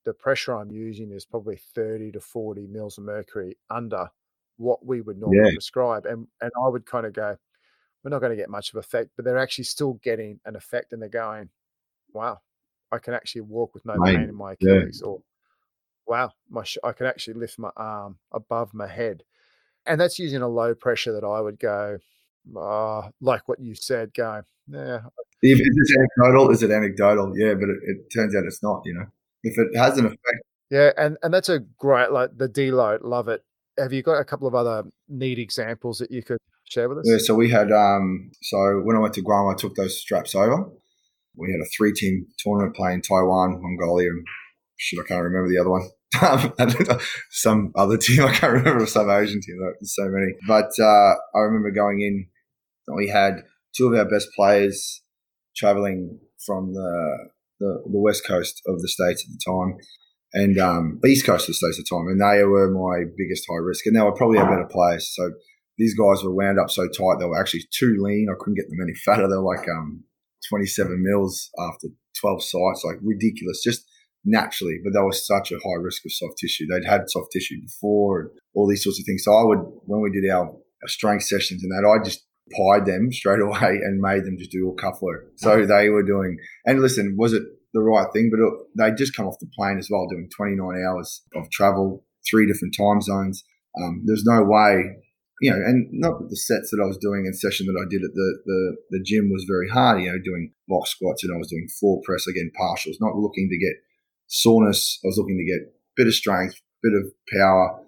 the pressure I'm using is probably 30 to 40 mils of mercury under what we would normally yeah. prescribe. And and I would kind of go, we're not going to get much of effect, but they're actually still getting an effect and they're going, wow, I can actually walk with no pain in my Achilles yeah. or wow, my sh- I can actually lift my arm above my head. And that's using a low pressure that I would go, uh, like what you said, going, yeah, if it's anecdotal, is it anecdotal? Yeah, but it, it, turns out it's not. You know, if it has an effect. Yeah, and and that's a great like the deload, love it. Have you got a couple of other neat examples that you could share with us? Yeah, so we had um, so when I went to Guam, I took those straps over. We had a three-team tournament playing Taiwan, Mongolia, and shit, I can't remember the other one. some other team, I can't remember, some Asian team. There's so many. But uh, I remember going in, we had two of our best players traveling from the, the, the west coast of the states at the time and um, east coast of the states at the time, and they were my biggest high risk, and they were probably our better players. So these guys were wound up so tight they were actually too lean. I couldn't get them any fatter. They were like um, 27 mils after 12 sites, like ridiculous, just naturally. But they were such a high risk of soft tissue. They'd had soft tissue before and all these sorts of things. So I would, when we did our, our strength sessions and that, I just pied them straight away and made them just do all cuff work. So they were doing, and listen, was it the right thing? But it, they just come off the plane as well, doing 29 hours of travel, three different time zones. Um, there's no way, you know, and not that the sets that I was doing in session that I did at the, the, the gym was very hard, you know, doing box squats and I was doing floor press, again, partials, not looking to get soreness. I was looking to get a bit of strength, bit of power,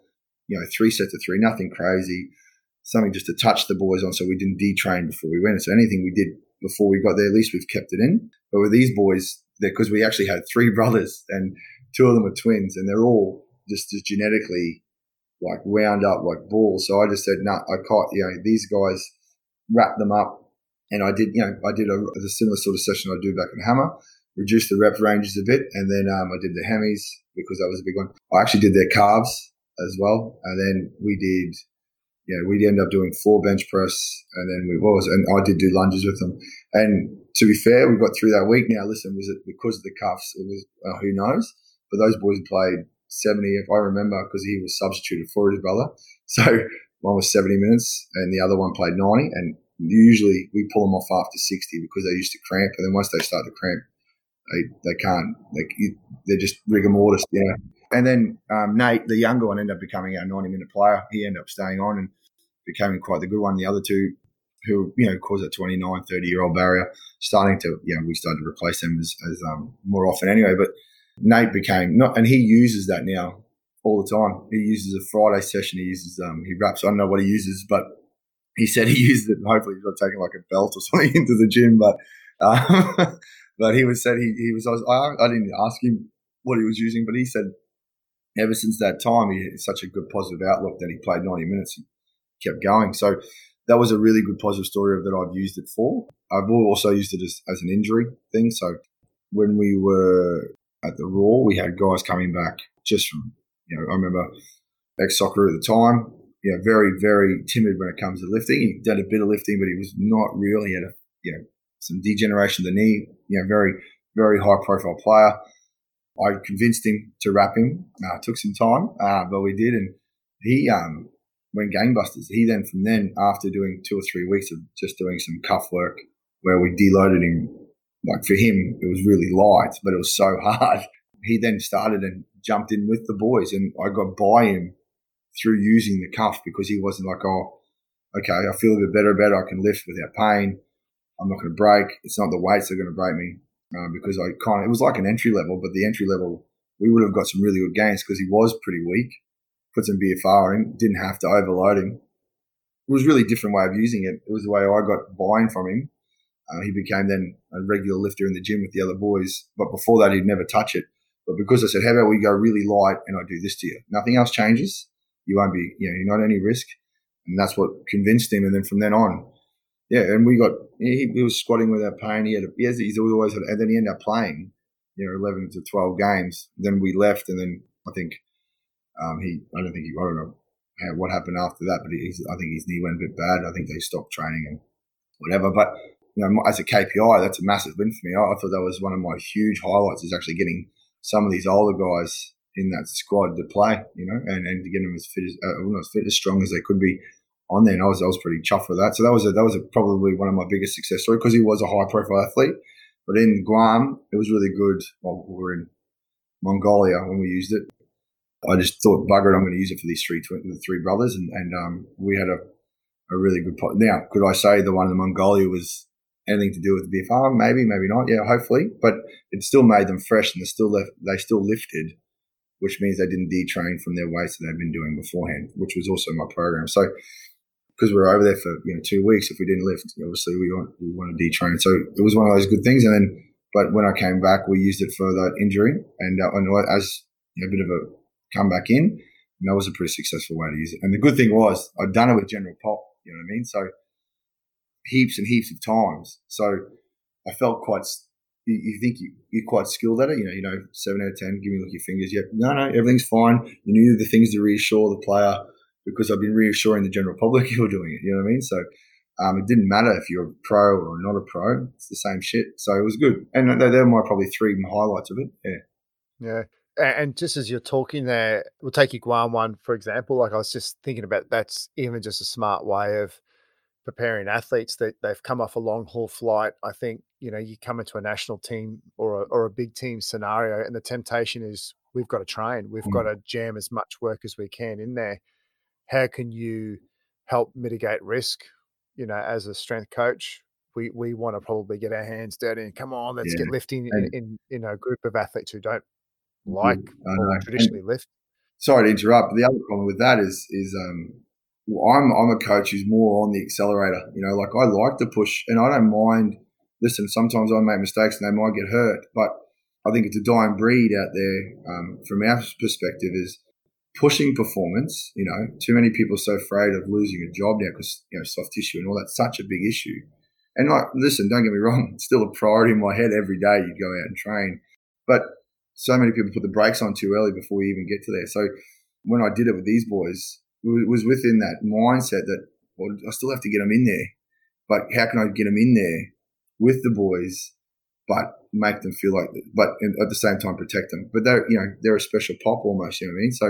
you know, three sets of three, nothing crazy something just to touch the boys on so we didn't detrain before we went. So anything we did before we got there, at least we've kept it in. But with these boys, because we actually had three brothers and two of them are twins and they're all just, just genetically like wound up like balls. So I just said, no, nah, I caught, you know, these guys wrap them up. And I did, you know, I did a, a similar sort of session I do back in Hammer, reduced the rep ranges a bit. And then um, I did the hemis because that was a big one. I actually did their calves as well. And then we did yeah, we'd end up doing four bench press, and then we was, and I did do lunges with them. And to be fair, we got through that week. Now, listen, was it because of the cuffs? It was uh, who knows, but those boys played seventy. If I remember, because he was substituted for his brother, so one was seventy minutes, and the other one played ninety. And usually we pull them off after sixty because they used to cramp, and then once they start to cramp, they they can't. Like they're just rigor mortis, you know. And then um, Nate, the younger one, ended up becoming our 90 minute player. He ended up staying on and becoming quite the good one. The other two, who, you know, cause a 29, 30 year old barrier, starting to, you know, we started to replace them as, as um, more often anyway. But Nate became not, and he uses that now all the time. He uses a Friday session. He uses, um, he wraps, I don't know what he uses, but he said he uses it. And Hopefully he's not taking like a belt or something into the gym, but, um, but he was said he, he was, I, was I, I didn't ask him what he was using, but he said ever since that time, he had such a good positive outlook that he played 90 minutes. He kept going. So that was a really good positive story of that I've used it for. I've also used it as, as an injury thing. So when we were at the Roar, we had guys coming back just from, you know, I remember ex soccer at the time, you know, very, very timid when it comes to lifting. He did a bit of lifting, but he was not really at a, you know, some degeneration of the knee, you know, very, very high profile player. I convinced him to wrap him. Uh, took some time, uh, but we did, and he um, went gangbusters. He then, from then, after doing two or three weeks of just doing some cuff work, where we deloaded him, like for him, it was really light, but it was so hard. He then started and jumped in with the boys, and I got by him through using the cuff because he wasn't like, oh, okay, I feel a bit better it. I can lift without pain. I'm not going to break. It's not the weights that are going to break me uh, because I kind of, it was like an entry level, but the entry level, we would have got some really good gains because he was pretty weak. Put some BFR in, didn't have to overload him. It was really different way of using it. It was the way I got buying from him. Uh, he became then a regular lifter in the gym with the other boys. But before that, he'd never touch it. But because I said, how about we go really light and I do this to you? Nothing else changes. You won't be, you know, you're not any risk. And that's what convinced him. And then from then on, yeah, and we got he, he was squatting without pain. He had a, he has, he's always had, and then he ended up playing, you know, eleven to twelve games. Then we left, and then I think um, he I don't think he I don't know how, what happened after that, but he's, I think his knee went a bit bad. I think they stopped training and whatever. But you know, as a KPI, that's a massive win for me. I, I thought that was one of my huge highlights is actually getting some of these older guys in that squad to play, you know, and, and to get them as fit as uh, not as fit as strong as they could be on there, and I was I was pretty chuffed with that. So that was a, that was a, probably one of my biggest success stories because he was a high profile athlete. But in Guam, it was really good. Well, we were in Mongolia when we used it. I just thought, bugger it, I'm going to use it for these three the three brothers, and and um, we had a a really good pot. Now, could I say the one in Mongolia was anything to do with the BFR? Maybe, maybe not. Yeah, hopefully, but it still made them fresh, and they still left, they still lifted which means they didn't detrain from their weights that they'd been doing beforehand, which was also my program. So because we were over there for you know two weeks. If we didn't lift, obviously we want we want to detrain. So it was one of those good things. And then, but when I came back, we used it for that injury, and, uh, and as you know, a bit of a comeback in, and that was a pretty successful way to use it. And the good thing was I'd done it with General Pop. You know what I mean? So heaps and heaps of times. So I felt quite. You, you think you, you're quite skilled at it, you know. You know, seven out of ten. Give me look your fingers. Yep, no, no, everything's fine. You knew the things to reassure the player because I've been reassuring the general public you're doing it. You know what I mean? So um, it didn't matter if you're a pro or not a pro. It's the same shit. So it was good. And they're my probably three highlights of it. Yeah. Yeah. And just as you're talking there, we'll take Guam one, for example. Like I was just thinking about that's even just a smart way of preparing athletes that they've come off a long haul flight. I think, you know, you come into a national team or a, or a big team scenario and the temptation is we've got to train. We've mm. got to jam as much work as we can in there how can you help mitigate risk? You know, as a strength coach, we we want to probably get our hands dirty and come on, let's yeah. get lifting in, in, in a group of athletes who don't like or traditionally lift. Sorry to interrupt. But The other problem with that is is um, I'm I'm a coach who's more on the accelerator. You know, like I like to push, and I don't mind. Listen, sometimes I make mistakes and they might get hurt, but I think it's a dying breed out there um, from our perspective. Is pushing performance. You know, too many people are so afraid of losing a job now because you know soft tissue and all that's such a big issue. And like, listen, don't get me wrong, it's still a priority in my head every day. You go out and train, but so many people put the brakes on too early before we even get to there. So when I did it with these boys, was within that mindset that well, I still have to get them in there, but how can I get them in there with the boys but make them feel like, but at the same time protect them. But they're, you know, they're a special pop almost. You know what I mean? So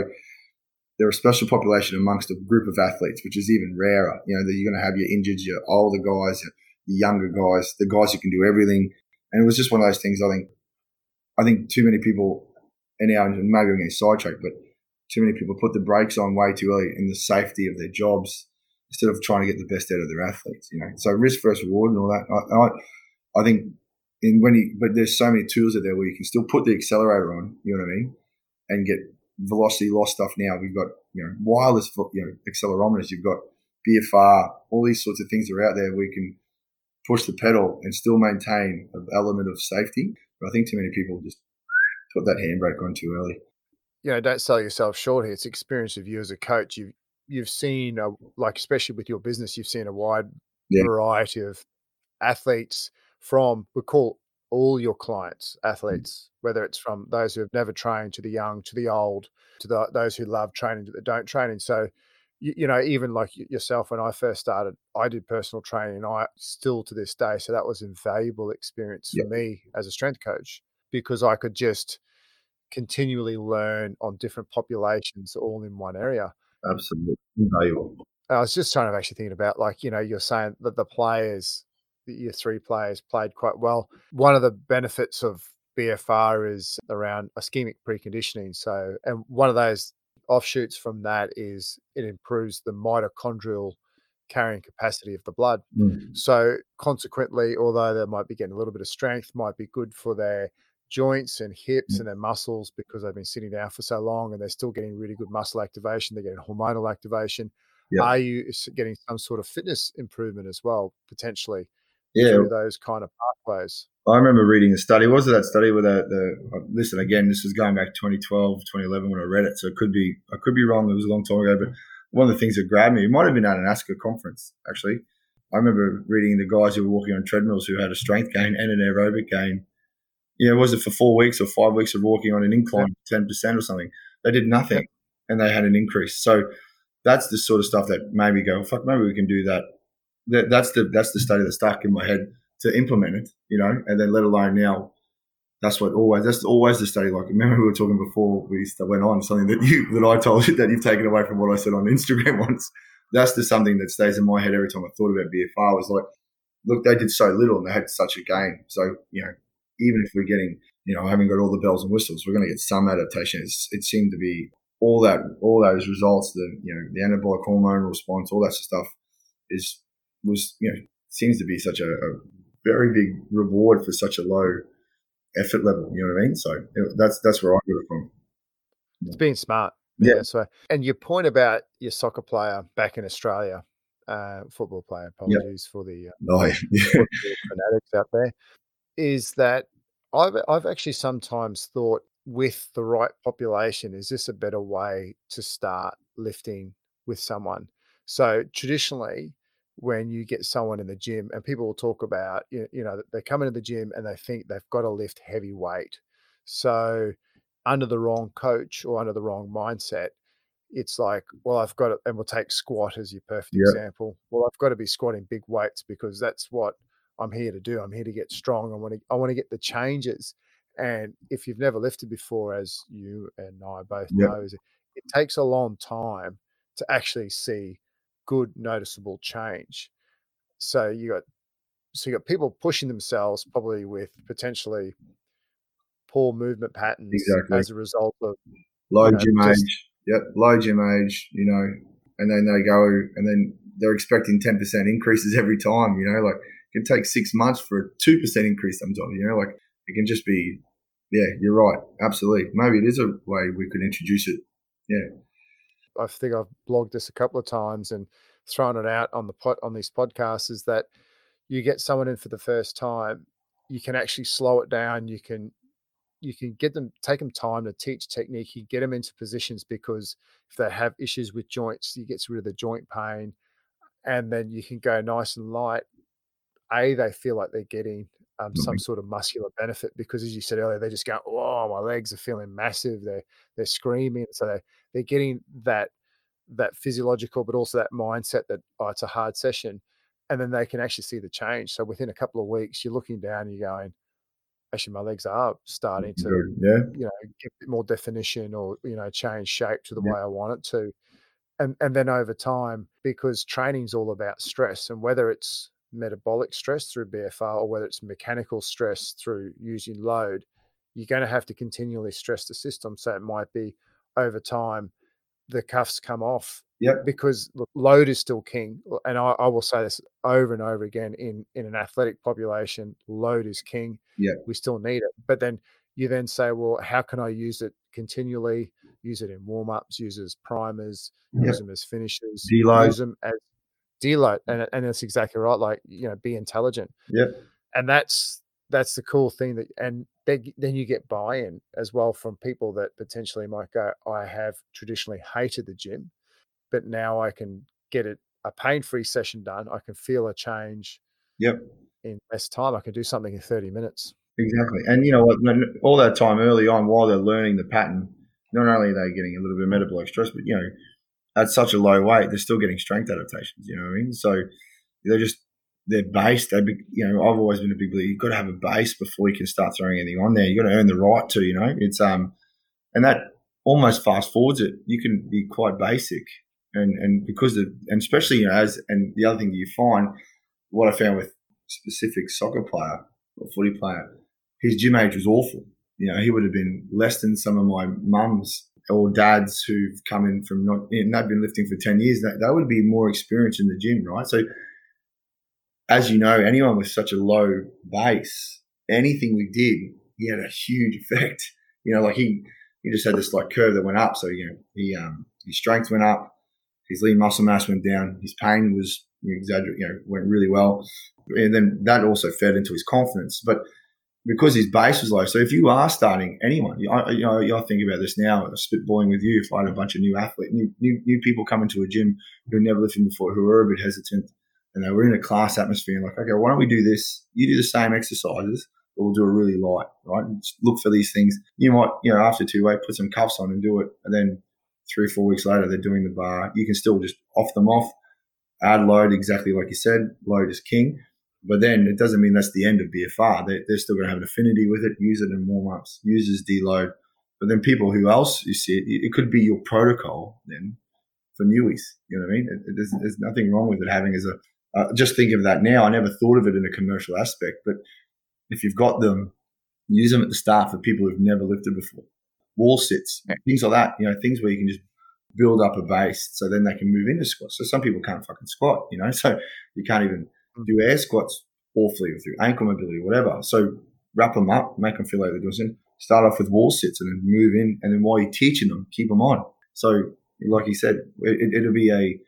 they're a special population amongst a group of athletes, which is even rarer. You know, that you're going to have your injured, your older guys, your younger guys, the guys who can do everything. And it was just one of those things. I think, I think too many people, and now maybe I'm getting sidetracked, but too many people put the brakes on way too early in the safety of their jobs instead of trying to get the best out of their athletes. You know, so risk versus reward and all that. I, I, I think in when you, but there's so many tools out there where you can still put the accelerator on. You know what I mean? And get velocity loss stuff now. We've got you know wireless you know accelerometers. You've got BFR. All these sorts of things are out there. We can push the pedal and still maintain an element of safety. But I think too many people just put that handbrake on too early. You know, don't sell yourself short here. It's experience of you as a coach. You've you've seen a, like especially with your business, you've seen a wide yeah. variety of athletes from we call all your clients mm. athletes, whether it's from those who have never trained to the young, to the old, to the, those who love training, to the don't training. So, you, you, know, even like yourself, when I first started, I did personal training. I still to this day, so that was invaluable experience for me as a strength coach because I could just continually learn on different populations all in one area. Absolutely invaluable. I was just trying to actually thinking about like you know you're saying that the players your three players played quite well. One of the benefits of BFR is around ischemic preconditioning. So, and one of those offshoots from that is it improves the mitochondrial carrying capacity of the blood. Mm. So consequently, although they might be getting a little bit of strength, might be good for their joints and hips Mm. and their muscles because they've been sitting down for so long and they're still getting really good muscle activation. They're getting hormonal activation. Yeah. Are you getting some sort of fitness improvement as well, potentially Yeah, those kind of pathways? I remember reading a study. Was it that study where the, the uh, listen again? This was going back 2012, 2011 when I read it, so it could be I could be wrong. It was a long time ago, but one of the things that grabbed me, it might have been at an ASCA conference actually. I remember reading the guys who were walking on treadmills who had a strength gain and an aerobic gain. You know, was it for four weeks or five weeks of walking on an incline, ten percent or something? They did nothing, and they had an increase. So that's the sort of stuff that made me go, "Fuck, maybe we can do that." that that's the that's the study that stuck in my head to implement it, you know, and then let alone now. That's what always that's always the study. Like remember we were talking before we went on something that you that I told you that you've taken away from what I said on Instagram once. That's the something that stays in my head every time I thought about BFR was like, look, they did so little and they had such a gain. So you know, even if we're getting you know haven't got all the bells and whistles, we're going to get some adaptation. It's, it seemed to be all that all those results, the you know the anabolic hormone response, all that sort of stuff is was you know seems to be such a, a very big reward for such a low effort level. You know what I mean? So that's that's where I got it from. It's being smart. Yeah. So, and your point about your soccer player back in Australia, uh, football player, apologies for the uh, Oh, yeah. football fanatics out there, is that I've I've actually sometimes thought with the right population, is this a better way to start lifting with someone? So traditionally, when you get someone in the gym, and people will talk about, you you know, they come into the gym and they think they've got to lift heavy weight. So under the wrong coach or under the wrong mindset, it's like, well, I've got to, and we'll take squat as your perfect Yeah. example. Well, I've got to be squatting big weights because that's what I'm here to do. I'm here to get strong. I want to, I want to get the changes. And if you've never lifted before, as you and I both Yeah. know, is it, takes a long time to actually see good noticeable change. So you got, so you got people pushing themselves probably with potentially poor movement patterns Exactly. as a result of low you know, gym just- age. Yep, low gym age. You know, and then they go and then they're expecting ten percent increases every time. You know, like can take six months for a two percent increase sometimes. You know, like it can just be. Yeah, you're right. Absolutely. Maybe it is a way we could introduce it. Yeah. I think I've blogged this a couple of times and thrown it out on the pot on these podcasts is that you get someone in for the first time, you can actually slow it down. You can you can get them take them time to teach technique. You get them into positions because if they have issues with joints, you get rid of the joint pain, and then you can go nice and light. A, they feel like they're getting um, some sort of muscular benefit because, as you said earlier, they just go, "Oh, my legs are feeling massive." They're they're screaming, so they they're getting that that physiological, but also that mindset that oh, it's a hard session, and then they can actually see the change. So within a couple of weeks, you're looking down, and you're going, actually, my legs are starting to Yeah. you know get a bit more definition or you know change shape to the Yeah. way I want it to, and and then over time, because training's all about stress, and whether it's metabolic stress through BFR or whether it's mechanical stress through using load, you're going to have to continually stress the system. So it might be over time the cuffs come off Yep. because look, load is still king. And I, I will say this over and over again in, in an athletic population, load is king. Yeah. We still need it. But then you then say, well, how can I use it continually? Use it in warm ups, use it as primers, Yep. use them as finishes, Deload. use them as deload. Mm. And, and that's exactly right. Like, you know, be intelligent. Yep. And that's, that's the cool thing that, and then, then you get buy-in as well from people that potentially might go, I have traditionally hated the gym, but now I can get it a pain-free session done. I can feel a change Yep. in less time. I can do something in 30 minutes. Exactly. And you know what? no- no- All that time early on, while they're learning the pattern, not only are they getting a little bit of metabolic stress, but you know, at such a low weight, they're still getting strength adaptations. You know what I mean? So they're just they're based. They, you know, I've always been a big believer. You've got to have a base before you can start throwing anything on there. You have got to earn the right to. You know, it's um, and that almost fast forwards it. You can be quite basic, and and because of, and especially you know, as and the other thing that you find, what I found with specific soccer player or footy player, his gym age was awful. You know, he would have been less than some of my mum's or dads who've come in from not, you know, they've been lifting for 10 years, that they would be more experienced in the gym, right? So, as you know, anyone with such a low base, anything we did, he had a huge effect. You know, like he, he just had this like curve that went up. So, you know, he, um, his strength went up, his lean muscle mass went down, his pain was exaggerate, you know, went really well. And then that also fed into his confidence. But because his base was low. So if you are starting anyone, you know, you know, I think about this now, spitballing with you. If I had a bunch of new athletes, new, new, new people coming to a gym who never lifted before, who are a bit hesitant, and they were in a class atmosphere, and like, okay, why don't we do this? You do the same exercises, but we'll do it really light, right? And look for these things. You might, you know, after two weight, put some cuffs on and do it, and then three or four weeks later, they're doing the bar. You can still just off them off, add load exactly like you said. Load is king but then it doesn't mean that's the end of BFR. They, they're still going to have an affinity with it, use it in warm ups, users deload. But then people who else you see it, it could be your protocol then for newies. You know what I mean? It, it, there's, there's, nothing wrong with it having as a, uh, just think of that now. I never thought of it in a commercial aspect, but if you've got them, use them at the start for people who've never lifted before. Wall sits, things like that, you know, things where you can just build up a base so then they can move into squats. So some people can't fucking squat, you know, so you can't even do air squats awfully or through ankle mobility, whatever. So wrap them up, make them feel like they're doing something. Start off with wall sits and then move in. And then while you're teaching them, keep them on. So, like you said, it, will be a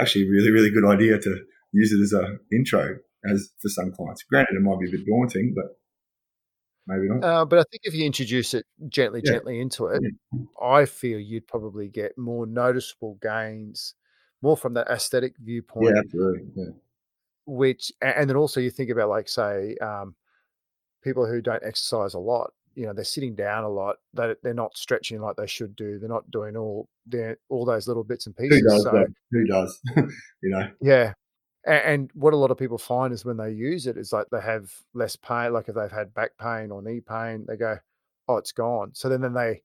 actually really, really good idea to use it as a intro as for some clients. Granted, it might be a bit daunting, but maybe not. Uh, but I think if you introduce it gently, yeah. gently into it, yeah. I feel you'd probably get more noticeable gains, more from that aesthetic viewpoint. Yeah, absolutely. Yeah which and then also you think about like say um, people who don't exercise a lot you know they're sitting down a lot they, they're not stretching like they should do they're not doing all their all those little bits and pieces who does so, who does? You know? Yeah and, and, what a lot of people find is when they use it is like they have less pain like if they've had back pain or knee pain they go oh it's gone. So then, then they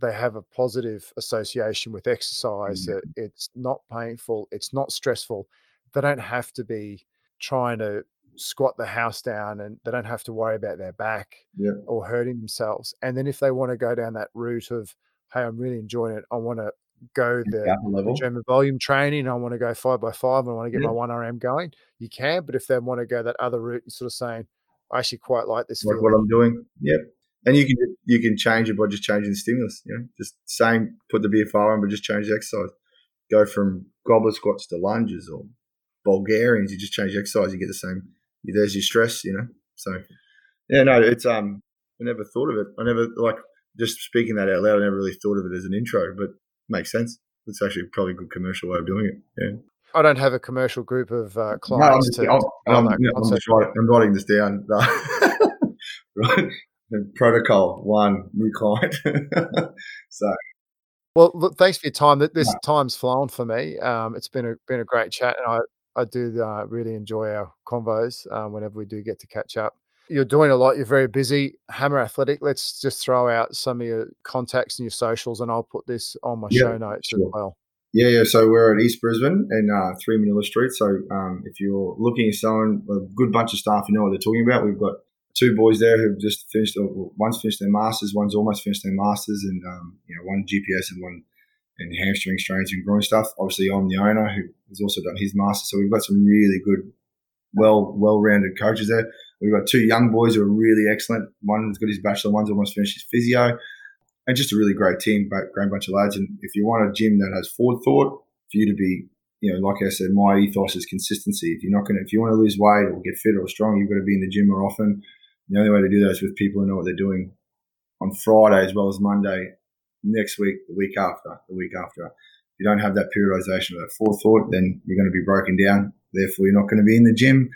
they have a positive association with exercise mm-hmm. that it's not painful it's not stressful they don't have to be trying to squat the house down and they don't have to worry about their back yeah. or hurting themselves. And then if they want to go down that route of, hey, I'm really enjoying it, I want to go the, the German volume training, I want to go five by five, I want to get yeah. my one RM going, you can. But if they want to go that other route and sort of saying, I actually quite like this. Like what I'm doing. Yep. And you can you can change it by just changing the stimulus. You know, just same put the BFR on, but just change the exercise. Go from goblet squats to lunges or Bulgarians, you just change exercise, you get the same. There's your stress, you know. So, yeah, no, it's um, I never thought of it. I never like just speaking that out loud. I never really thought of it as an intro, but makes sense. It's actually probably a good commercial way of doing it. Yeah. I don't have a commercial group of uh, clients. No, I'm, just, to, I'm, I'm, I'm, writing, I'm writing this down. right. Protocol one new client. so well, look, thanks for your time. This time's flown for me. Um, it's been a been a great chat, and I I do uh, really enjoy our convos um, whenever we do get to catch up. You're doing a lot. You're very busy. Hammer Athletic. Let's just throw out some of your contacts and your socials, and I'll put this on my yeah, show notes sure. as well. Yeah, yeah. So we're at East Brisbane in uh, Three Manila Street. So um, if you're looking at someone, a good bunch of staff, you know what they're talking about. We've got two boys there who've just finished. One's finished their masters. One's almost finished their masters, and um, you know, one GPS and one in hamstring strains and groin stuff. Obviously, I'm the owner who has also done his master, So we've got some really good, well well rounded coaches there. We've got two young boys who are really excellent. One's got his bachelor, one's almost finished his physio, and just a really great team, great bunch of lads. And if you want a gym that has forward thought for you to be you know, like I said, my ethos is consistency. If you're not going to, if you want to lose weight or get fit or strong, you've got to be in the gym more often. The only way to do that is with people who know what they're doing on Friday as well as Monday, next week, the week after, the week after. If you don't have that periodization of that forethought, then you're going to be broken down. Therefore, you're not going to be in the gym.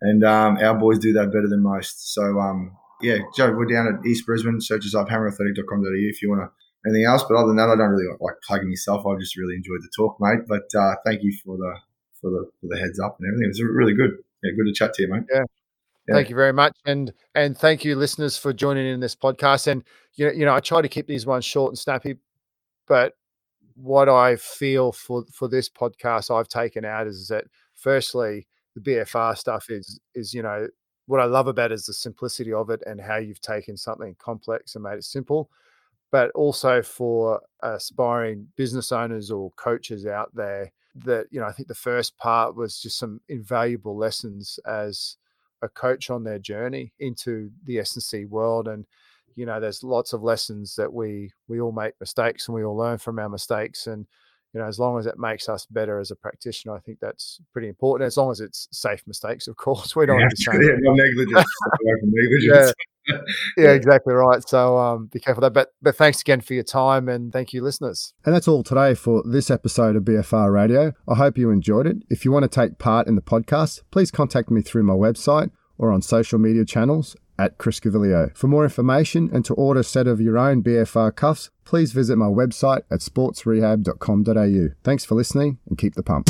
And um, our boys do that better than most. So, um, yeah, Joe, we're down at East Brisbane. Search us up, hammerathletic.com.au if you want to anything else. But other than that, I don't really like plugging myself. I've just really enjoyed the talk, mate. But uh, thank you for the for the for the heads up and everything. It was really good. Yeah, good to chat to you, mate. Yeah, Thank you very much, and and thank you, listeners, for joining in this podcast. And you know, you know, I try to keep these ones short and snappy, but what I feel for for this podcast I've taken out is that firstly, the BFR stuff is is you know what I love about is the simplicity of it and how you've taken something complex and made it simple. but also for aspiring business owners or coaches out there that you know i think the first part was just some invaluable lessons as a coach on their journey into the S&C world and you know there's lots of lessons that we we all make mistakes and we all learn from our mistakes and you know as long as it makes us better as a practitioner i think that's pretty important as long as it's safe mistakes of course. We don't yeah, yeah, no negligence, negligence. yeah. yeah exactly right. So um be careful that but but thanks again for your time and thank you listeners. And that's all today for this episode of bfr radio. I hope you enjoyed it. If you want to take part in the podcast please contact me through my website or on social media channels at Chris Gaviglio. For more information and to order a set of your own BFR cuffs, please visit my website at sportsrehab.com.au. Thanks for listening and keep the pump.